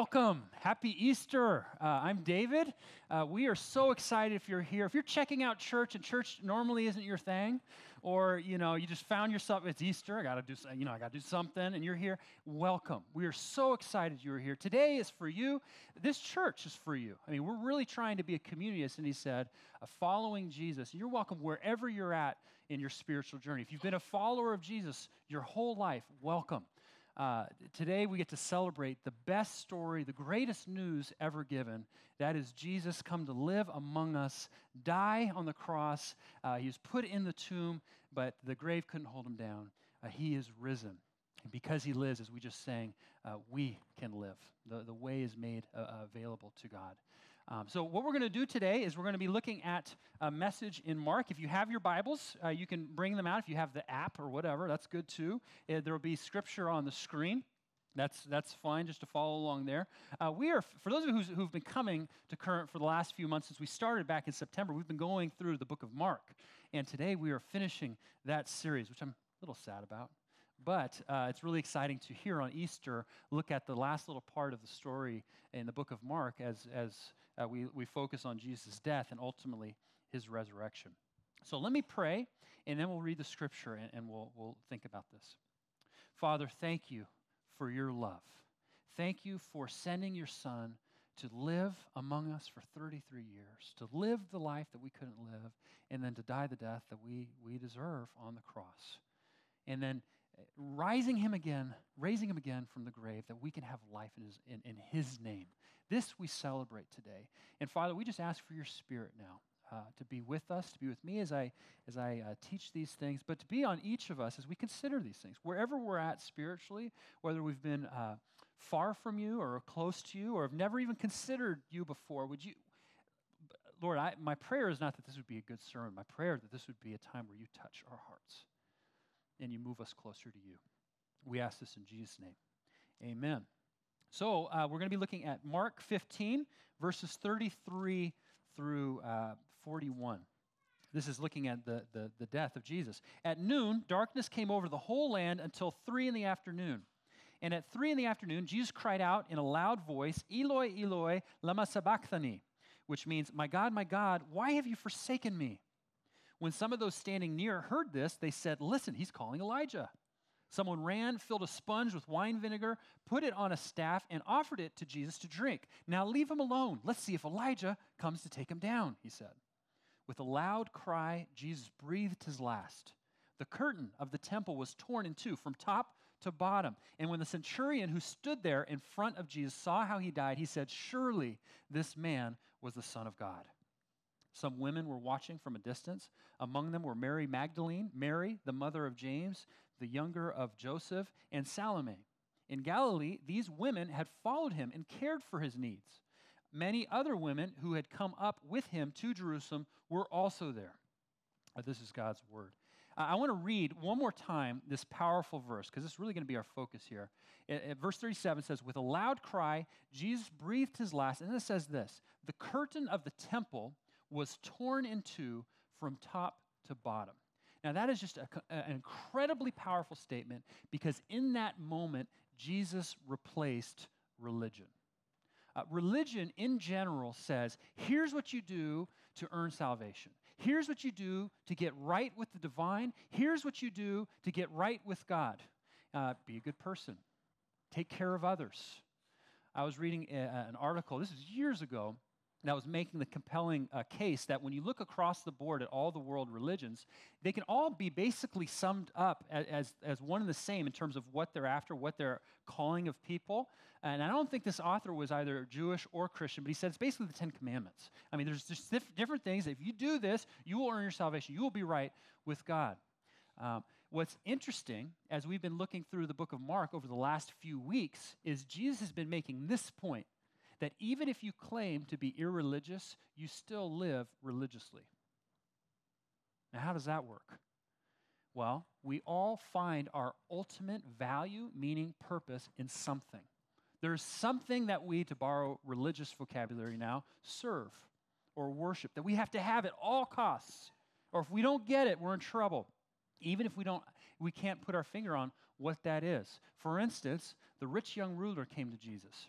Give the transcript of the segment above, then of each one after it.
Welcome. Happy Easter. Uh, I'm David. Uh, we are so excited if you're here. If you're checking out church and church normally isn't your thing, or you know you just found yourself it's Easter, I got to do you know I got to do something, and you're here. Welcome. We are so excited you're here. Today is for you. This church is for you. I mean, we're really trying to be a community, as Cindy said, following Jesus. You're welcome wherever you're at in your spiritual journey. If you've been a follower of Jesus your whole life, welcome. Uh, today we get to celebrate the best story, the greatest news ever given. That is Jesus come to live among us, die on the cross. Uh, he was put in the tomb, but the grave couldn't hold him down. Uh, he is risen. And because he lives, as we just sang, uh, we can live. The, the way is made uh, available to God. Um, so, what we're going to do today is we're going to be looking at a message in Mark. If you have your Bibles, uh, you can bring them out. If you have the app or whatever, that's good too. Uh, there will be scripture on the screen. That's, that's fine just to follow along there. Uh, we are, for those of you who've been coming to Current for the last few months since we started back in September, we've been going through the book of Mark. And today we are finishing that series, which I'm a little sad about. But uh, it's really exciting to hear on Easter look at the last little part of the story in the book of Mark as, as uh, we, we focus on Jesus' death and ultimately his resurrection. So let me pray, and then we'll read the scripture and, and we'll, we'll think about this. Father, thank you for your love. Thank you for sending your son to live among us for 33 years, to live the life that we couldn't live, and then to die the death that we, we deserve on the cross. And then rising him again, raising him again from the grave, that we can have life in his, in, in his name. This we celebrate today. And Father, we just ask for your spirit now. Uh, to be with us, to be with me as I as I uh, teach these things, but to be on each of us as we consider these things, wherever we're at spiritually, whether we've been uh, far from you or close to you, or have never even considered you before. Would you, Lord? I, my prayer is not that this would be a good sermon. My prayer is that this would be a time where you touch our hearts and you move us closer to you. We ask this in Jesus' name. Amen. So uh, we're going to be looking at Mark 15, verses 33 through uh, 41. This is looking at the, the, the death of Jesus. At noon, darkness came over the whole land until 3 in the afternoon. And at 3 in the afternoon, Jesus cried out in a loud voice, Eloi, Eloi, lama sabachthani, which means, My God, my God, why have you forsaken me? When some of those standing near heard this, they said, Listen, he's calling Elijah. Someone ran, filled a sponge with wine vinegar, put it on a staff, and offered it to Jesus to drink. Now leave him alone. Let's see if Elijah comes to take him down, he said. With a loud cry, Jesus breathed his last. The curtain of the temple was torn in two from top to bottom. And when the centurion who stood there in front of Jesus saw how he died, he said, Surely this man was the Son of God. Some women were watching from a distance. Among them were Mary Magdalene, Mary, the mother of James, the younger of Joseph, and Salome. In Galilee, these women had followed him and cared for his needs. Many other women who had come up with him to Jerusalem were also there. This is God's word. I want to read one more time this powerful verse because it's really going to be our focus here. verse 37 says, With a loud cry, Jesus breathed his last, and then it says this The curtain of the temple was torn in two from top to bottom. Now, that is just a, an incredibly powerful statement because in that moment, Jesus replaced religion. Uh, religion in general says here's what you do to earn salvation. Here's what you do to get right with the divine. Here's what you do to get right with God. Uh, be a good person, take care of others. I was reading a, an article, this is years ago, that was making the compelling uh, case that when you look across the board at all the world religions, they can all be basically summed up as, as, as, one and the same in terms of what they're after, what they're calling of people. And I don't think this author was either Jewish or Christian, but he said it's basically the Ten Commandments. I mean, there's just different things. If you do this, you will earn your salvation, you will be right with God. Um, what's interesting, as we've been looking through the book of Mark over the last few weeks, is Jesus has been making this point that even if you claim to be irreligious, you still live religiously. Now, how does that work? Well, we all find our ultimate value, meaning, purpose in something. There's something that we, to borrow religious vocabulary now, serve or worship, that we have to have at all costs. Or if we don't get it, we're in trouble. Even if we don't, we can't put our finger on what that is. For instance, the rich young ruler came to Jesus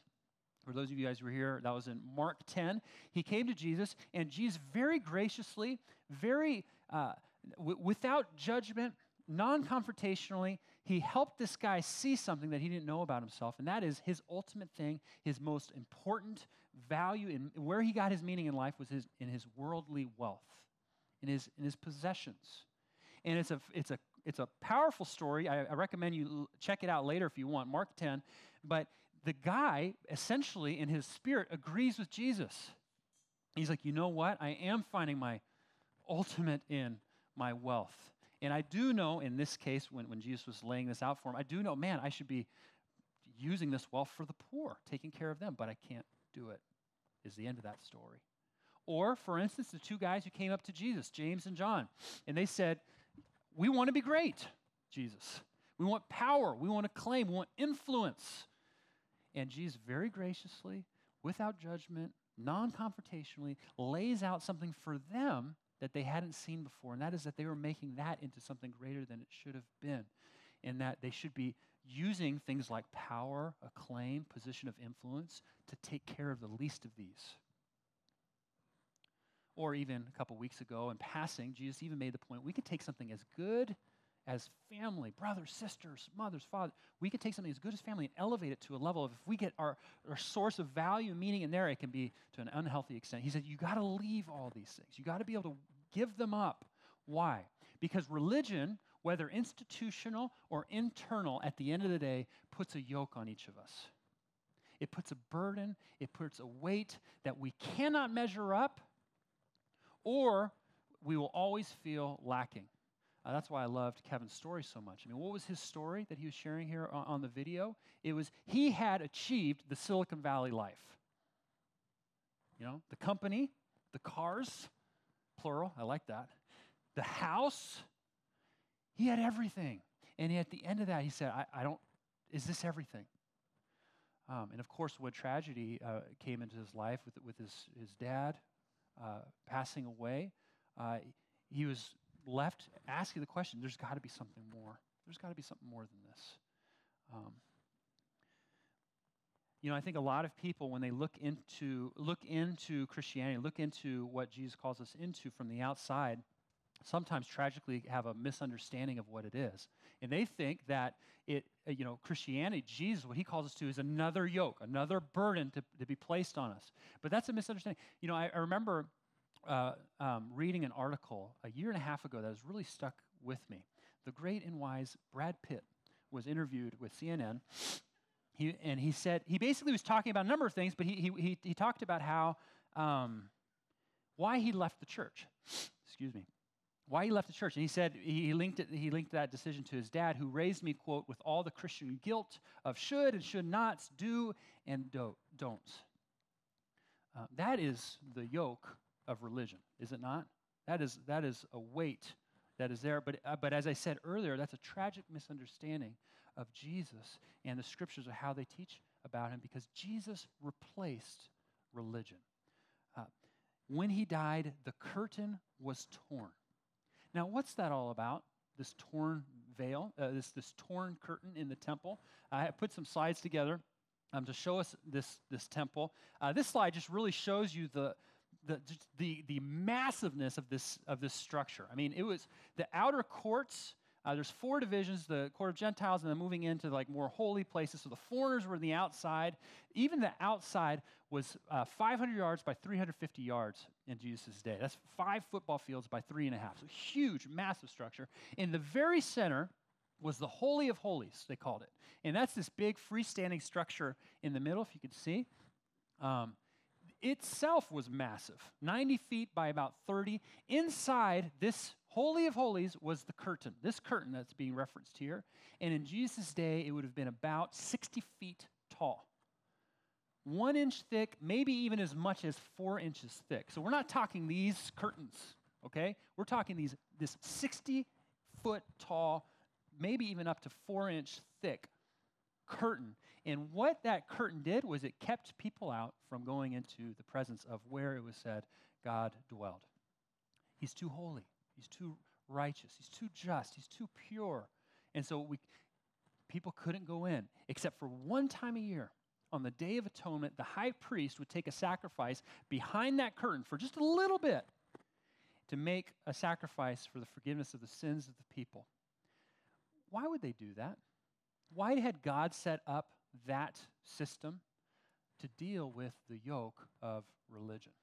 For those of you guys who were here, that was in Mark 10. He came to Jesus, and Jesus very graciously, very uh, w- without judgment, non confrontationally, he helped this guy see something that he didn't know about himself, and that is his ultimate thing, his most important value, and where he got his meaning in life was his, in his worldly wealth, in his, in his possessions. And it's a, it's a, it's a powerful story. I, I recommend you check it out later if you want, Mark 10. But the guy, essentially, in his spirit, agrees with Jesus. He's like, you know what? I am finding my ultimate in my wealth. And I do know in this case, when, when Jesus was laying this out for him, I do know, man, I should be using this wealth for the poor, taking care of them, but I can't do it, is the end of that story. Or, for instance, the two guys who came up to Jesus, James and John, and they said, We want to be great, Jesus. We want power. We want to claim. We want influence. And Jesus very graciously, without judgment, non confrontationally, lays out something for them that they hadn't seen before, and that is that they were making that into something greater than it should have been, and that they should be using things like power, acclaim, position of influence to take care of the least of these. Or even a couple weeks ago, in passing, Jesus even made the point we could take something as good as family, brothers, sisters, mothers, fathers, we could take something as good as family and elevate it to a level of if we get our, our source of value, meaning in there, it can be to an unhealthy extent. He said, You got to leave all these things. You got to be able to give them up. Why? Because religion, whether institutional or internal, at the end of the day, puts a yoke on each of us. It puts a burden, it puts a weight that we cannot measure up, or we will always feel lacking. Uh, that's why I loved Kevin's story so much. I mean, what was his story that he was sharing here on, on the video? It was he had achieved the Silicon Valley life. You know, the company, the cars, plural, I like that, the house, he had everything. And at the end of that, he said, I, I don't, is this everything? Um, and of course, when tragedy uh, came into his life with, with his, his dad uh, passing away, uh, he was left asking the question there's got to be something more. There's got to be something more than this. Um, you know, I think a lot of people, when they look into, look into Christianity, look into what Jesus calls us into from the outside, sometimes tragically have a misunderstanding of what it is. And they think that it, uh, you know, Christianity, Jesus, what he calls us to is another yoke, another burden to, to be placed on us. But that's a misunderstanding. You know, I, I remember uh, um, reading an article a year and a half ago that has really stuck with me. The great and wise Brad Pitt was interviewed with CNN. He, and he said, he basically was talking about a number of things, but he, he, he, he talked about how, um, why he left the church. Excuse me. Why he left the church. And he said, he linked, it, he linked that decision to his dad, who raised me, quote, with all the Christian guilt of should and should nots, do and do, don'ts. Uh, that is the yoke of religion, is it not? That is, that is a weight that is there. But, uh, but as I said earlier, that's a tragic misunderstanding of Jesus and the scriptures of how they teach about him because Jesus replaced religion. Uh, when he died, the curtain was torn. Now, what's that all about? This torn veil, uh, this, this torn curtain in the temple. I put some slides together um, to show us this, this temple. Uh, this slide just really shows you the, the, the, the massiveness of this, of this structure. I mean, it was the outer courts. Uh, there's four divisions the court of Gentiles, and then moving into like more holy places. So the foreigners were in the outside. Even the outside was uh, 500 yards by 350 yards in Jesus' day. That's five football fields by three and a half. So huge, massive structure. In the very center was the Holy of Holies, they called it. And that's this big freestanding structure in the middle, if you could see. Um, itself was massive 90 feet by about 30. Inside this Holy of Holies was the curtain, this curtain that's being referenced here. And in Jesus' day, it would have been about 60 feet tall. One inch thick, maybe even as much as four inches thick. So we're not talking these curtains, okay? We're talking these, this 60 foot tall, maybe even up to four inch thick curtain. And what that curtain did was it kept people out from going into the presence of where it was said God dwelled. He's too holy. He's too righteous. He's too just. He's too pure. And so we, people couldn't go in except for one time a year on the Day of Atonement, the high priest would take a sacrifice behind that curtain for just a little bit to make a sacrifice for the forgiveness of the sins of the people. Why would they do that? Why had God set up that system? To deal with the yoke of religion,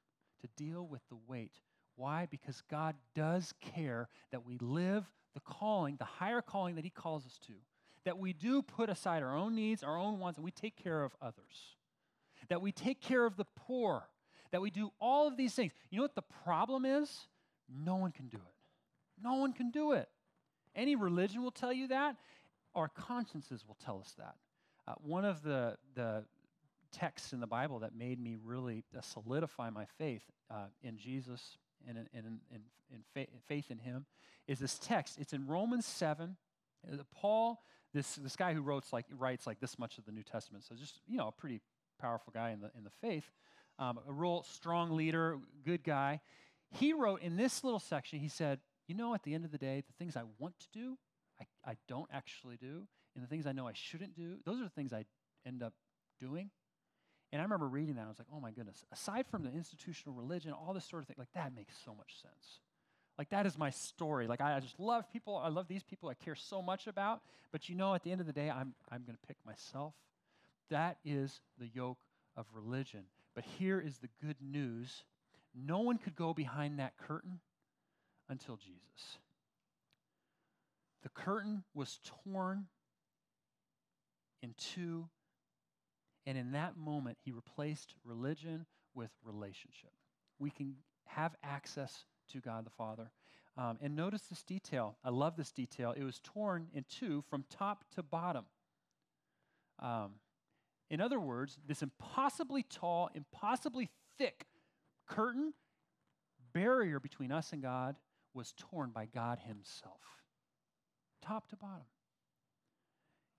to deal with the weight. Why? Because God does care that we live the calling, the higher calling that He calls us to, that we do put aside our own needs, our own wants, and we take care of others, that we take care of the poor, that we do all of these things. You know what the problem is? No one can do it. No one can do it. Any religion will tell you that. Our consciences will tell us that. Uh, one of the, the texts in the Bible that made me really uh, solidify my faith uh, in Jesus and in, in, in, in fa- faith in Him is this text. It's in Romans 7. Uh, Paul, this, this guy who writes like, writes like this much of the New Testament, so just, you know, a pretty powerful guy in the, in the faith, um, a real strong leader, good guy. He wrote in this little section, he said, You know, at the end of the day, the things I want to do, I, I don't actually do. And the things I know I shouldn't do, those are the things I end up doing. And I remember reading that. I was like, oh my goodness. Aside from the institutional religion, all this sort of thing, like that makes so much sense. Like that is my story. Like I, I just love people. I love these people I care so much about. But you know, at the end of the day, I'm, I'm going to pick myself. That is the yoke of religion. But here is the good news no one could go behind that curtain until Jesus. Curtain was torn in two and in that moment, he replaced religion with relationship. We can have access to God the Father. Um, and notice this detail. I love this detail. It was torn in two from top to bottom. Um, in other words, this impossibly tall, impossibly thick curtain, barrier between us and God, was torn by God Himself, top to bottom.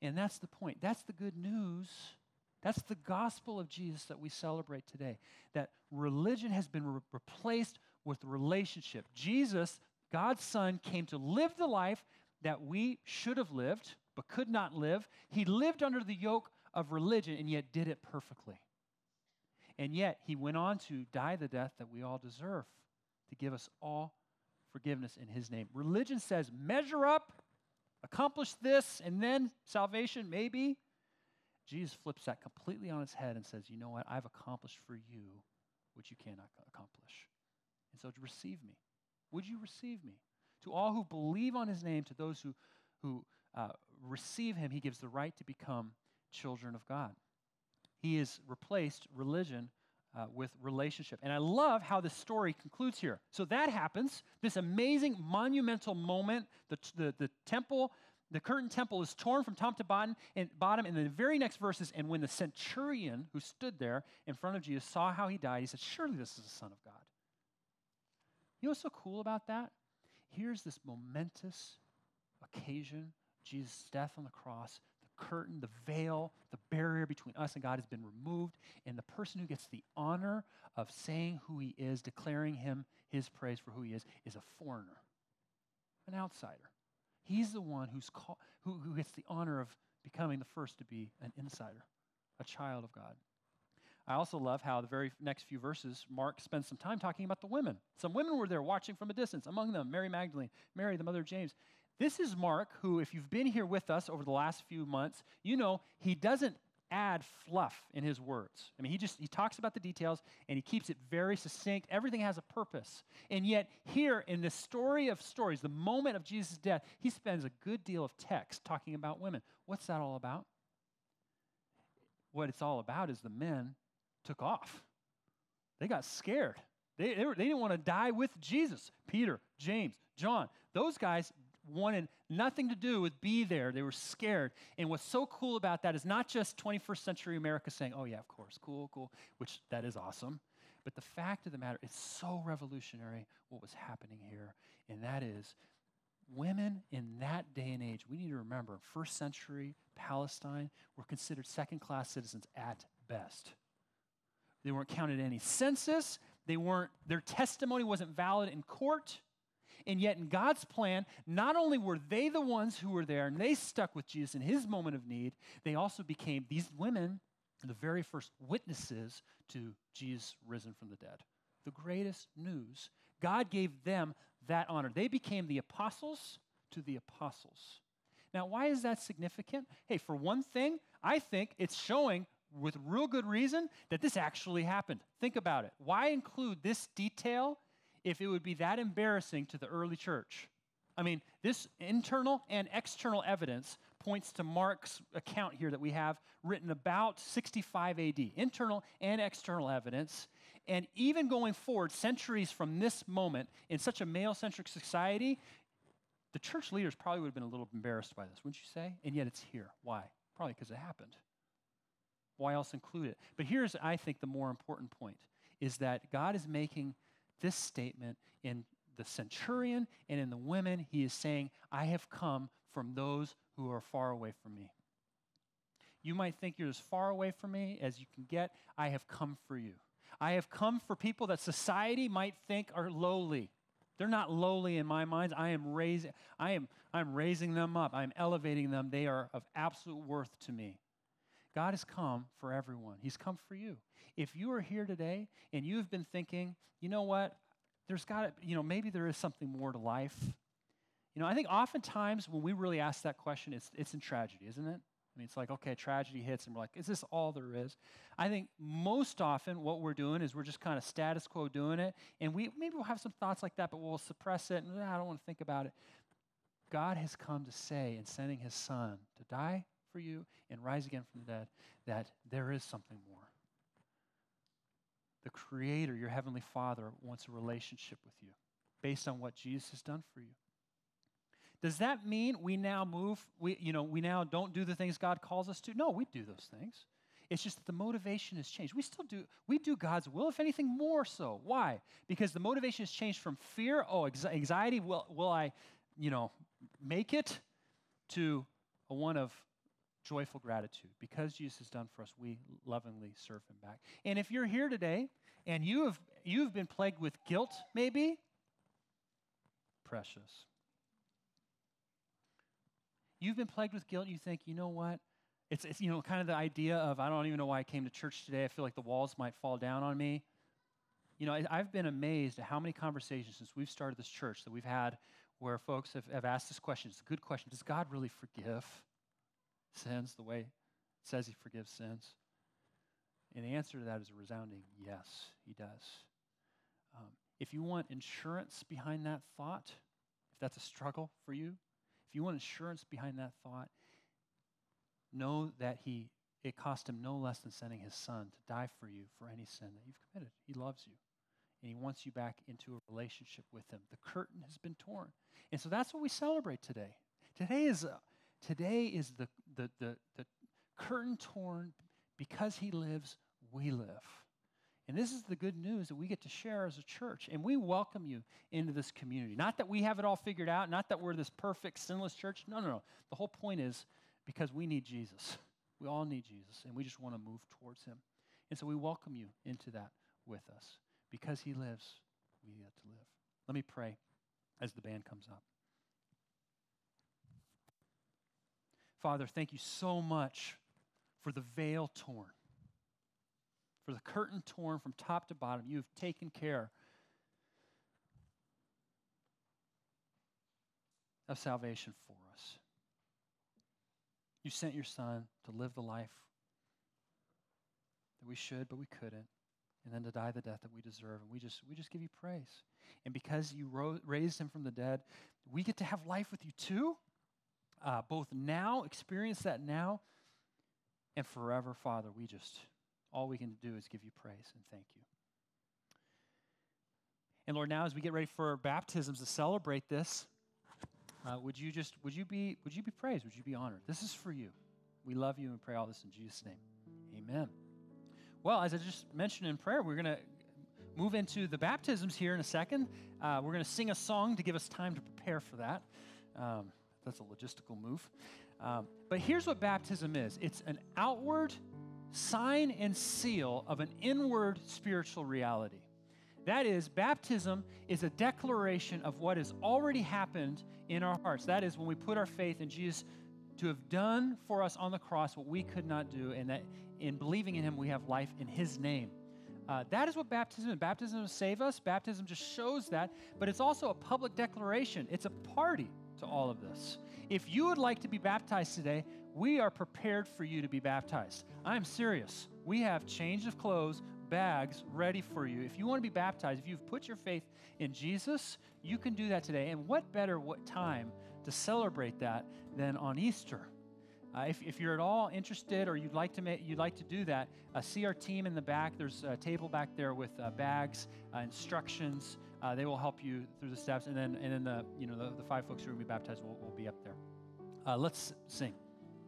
And that's the point. That's the good news that's the gospel of Jesus that we celebrate today. That religion has been re- replaced with relationship. Jesus, God's Son, came to live the life that we should have lived but could not live. He lived under the yoke of religion and yet did it perfectly. And yet he went on to die the death that we all deserve to give us all forgiveness in his name. Religion says, measure up, accomplish this, and then salvation, maybe. Jesus flips that completely on its head and says, You know what? I've accomplished for you what you cannot accomplish. And so to receive me. Would you receive me? To all who believe on his name, to those who, who uh, receive him, he gives the right to become children of God. He has replaced religion uh, with relationship. And I love how the story concludes here. So that happens, this amazing monumental moment, the, the, the temple the curtain temple is torn from top to bottom, and bottom in the very next verses. And when the centurion who stood there in front of Jesus saw how he died, he said, Surely this is the Son of God. You know what's so cool about that? Here's this momentous occasion Jesus' death on the cross. Curtain, the veil, the barrier between us and God has been removed. And the person who gets the honor of saying who he is, declaring him his praise for who he is, is a foreigner, an outsider. He's the one who's call, who, who gets the honor of becoming the first to be an insider, a child of God. I also love how the very next few verses, Mark spends some time talking about the women. Some women were there watching from a distance, among them Mary Magdalene, Mary, the mother of James. This is Mark, who, if you've been here with us over the last few months, you know he doesn't add fluff in his words. I mean, he just he talks about the details and he keeps it very succinct. Everything has a purpose. And yet here in the story of stories, the moment of Jesus' death, he spends a good deal of text talking about women. What's that all about? What it's all about is the men took off. They got scared. They, they, were, they didn't want to die with Jesus. Peter, James, John, those guys wanted nothing to do with be there. They were scared. And what's so cool about that is not just 21st century America saying, oh, yeah, of course, cool, cool, which that is awesome. But the fact of the matter, it's so revolutionary what was happening here. And that is, women in that day and age, we need to remember, first century Palestine were considered second class citizens at best. They weren't counted in any census. They weren't, their testimony wasn't valid in court. And yet, in God's plan, not only were they the ones who were there and they stuck with Jesus in his moment of need, they also became, these women the very first witnesses to Jesus risen from the dead. The greatest news. God gave them that honor. They became the apostles to the apostles. Now, why is that significant? Hey, for one thing, I think it's showing with real good reason that this actually happened. Think about it. Why include this detail if it would be that embarrassing to the early church? I mean, this internal and external evidence points to Mark's account here that we have written about 65 AD, internal and external evidence. And even going forward, centuries from this moment, in such a male centric society, the church leaders probably would have been a little embarrassed by this, wouldn't you say? And yet it's here. Why? Probably because it happened. Why else include it? But here's, I think, the more important point is that God is making this statement in the centurion and in the women. He is saying, I have come from those who are far away from me. You might think you're as far away from me as you can get. I have come for you. I have come for people that society might think are lowly. They're not lowly in my mind. I am raising, I am, I'm raising them up. I'm elevating them. They are of absolute worth to me. God has come for everyone. He's come for you. If you are here today and you've been thinking, you know what, there's got you know, maybe there is something more to life. You know, I think oftentimes when we really ask that question, it's, it's in tragedy, isn't it? I mean, it's like, okay, tragedy hits, and we're like, is this all there is? I think most often what we're doing is we're just kind of status quo doing it, and we maybe we'll have some thoughts like that, but we'll suppress it, and ah, I don't want to think about it. God has come to say in sending his son to die for you and rise again from the dead that there is something more. The Creator, your Heavenly Father, wants a relationship with you based on what Jesus has done for you. Does that mean we now move, we, you know, we now don't do the things God calls us to? No, we do those things. It's just that the motivation has changed. We still do, we do God's will, if anything more so. Why? Because the motivation has changed from fear, oh, anxiety, will, will I, you know, make it, to a one of joyful gratitude. Because Jesus has done for us, we lovingly serve him back. And if you're here today and you have you've been plagued with guilt, maybe, precious. You've been plagued with guilt, you think, you know what? It's, it's, you know, kind of the idea of, I don't even know why I came to church today. I feel like the walls might fall down on me. You know, I've been amazed at how many conversations since we've started this church that we've had where folks have, have asked this question. It's a good question. Does God really forgive sins the way it says he forgives sins? And the answer to that is a resounding yes, he does. Um, if you want insurance behind that thought, if that's a struggle for you, if you want insurance behind that thought, know that he it cost him no less than sending his son to die for you for any sin that you've committed. He loves you. And he wants you back into a relationship with him. The curtain has been torn. And so that's what we celebrate today. Today is, uh, today is the, the, the, the curtain torn because he lives, we live. And this is the good news that we get to share as a church. And we welcome you into this community. Not that we have it all figured out, not that we're this perfect, sinless church. No, no, no. The whole point is because we need Jesus. We all need Jesus, and we just want to move towards him. And so we welcome you into that with us. Because he lives, we get to live. Let me pray as the band comes up. Father, thank you so much for the veil torn for the curtain torn from top to bottom. You have taken care of salvation for us. You sent your son to live the life that we should, but we couldn't, and then to die the death that we deserve. And we just, we just give you praise. And because you ro- raised him from the dead, we get to have life with you too, uh, both now, experience that now, and forever, Father. We just all we can do is give you praise and thank you. And Lord, now as we get ready for baptisms to celebrate this, uh, would you just would you be would you be praised? Would you be honored? This is for you. We love you and pray all this in Jesus' name. Amen. Well, as I just mentioned in prayer, we're going to move into the baptisms here in a second. Uh, we're going to sing a song to give us time to prepare for that. Um, that's a logistical move. Um, but here's what baptism is it's an outward sign and seal of an inward spiritual reality. That is, baptism is a declaration of what has already happened in our hearts. That is, when we put our faith in Jesus to have done for us on the cross what we could not do, and that in believing in him, we have life in his name. Uh, that is what baptism is. Baptism will save us. Baptism just shows that, but it's also a public declaration. It's a party to all of this. If you would like to be baptized today, we are prepared for you to be baptized. I'm serious. We have change of clothes, bags ready for you. If you want to be baptized, if you've put your faith in Jesus, you can do that today. And what better what time to celebrate that than on Easter? Uh, if, if, you're at all interested or you'd like to make, you'd like to do that, uh, see our team in the back. There's a table back there with uh, bags, uh, instructions. Uh, they will help you through the steps, and then and then the you know the, the five folks who will be baptized will, will be up there. Uh, let's sing.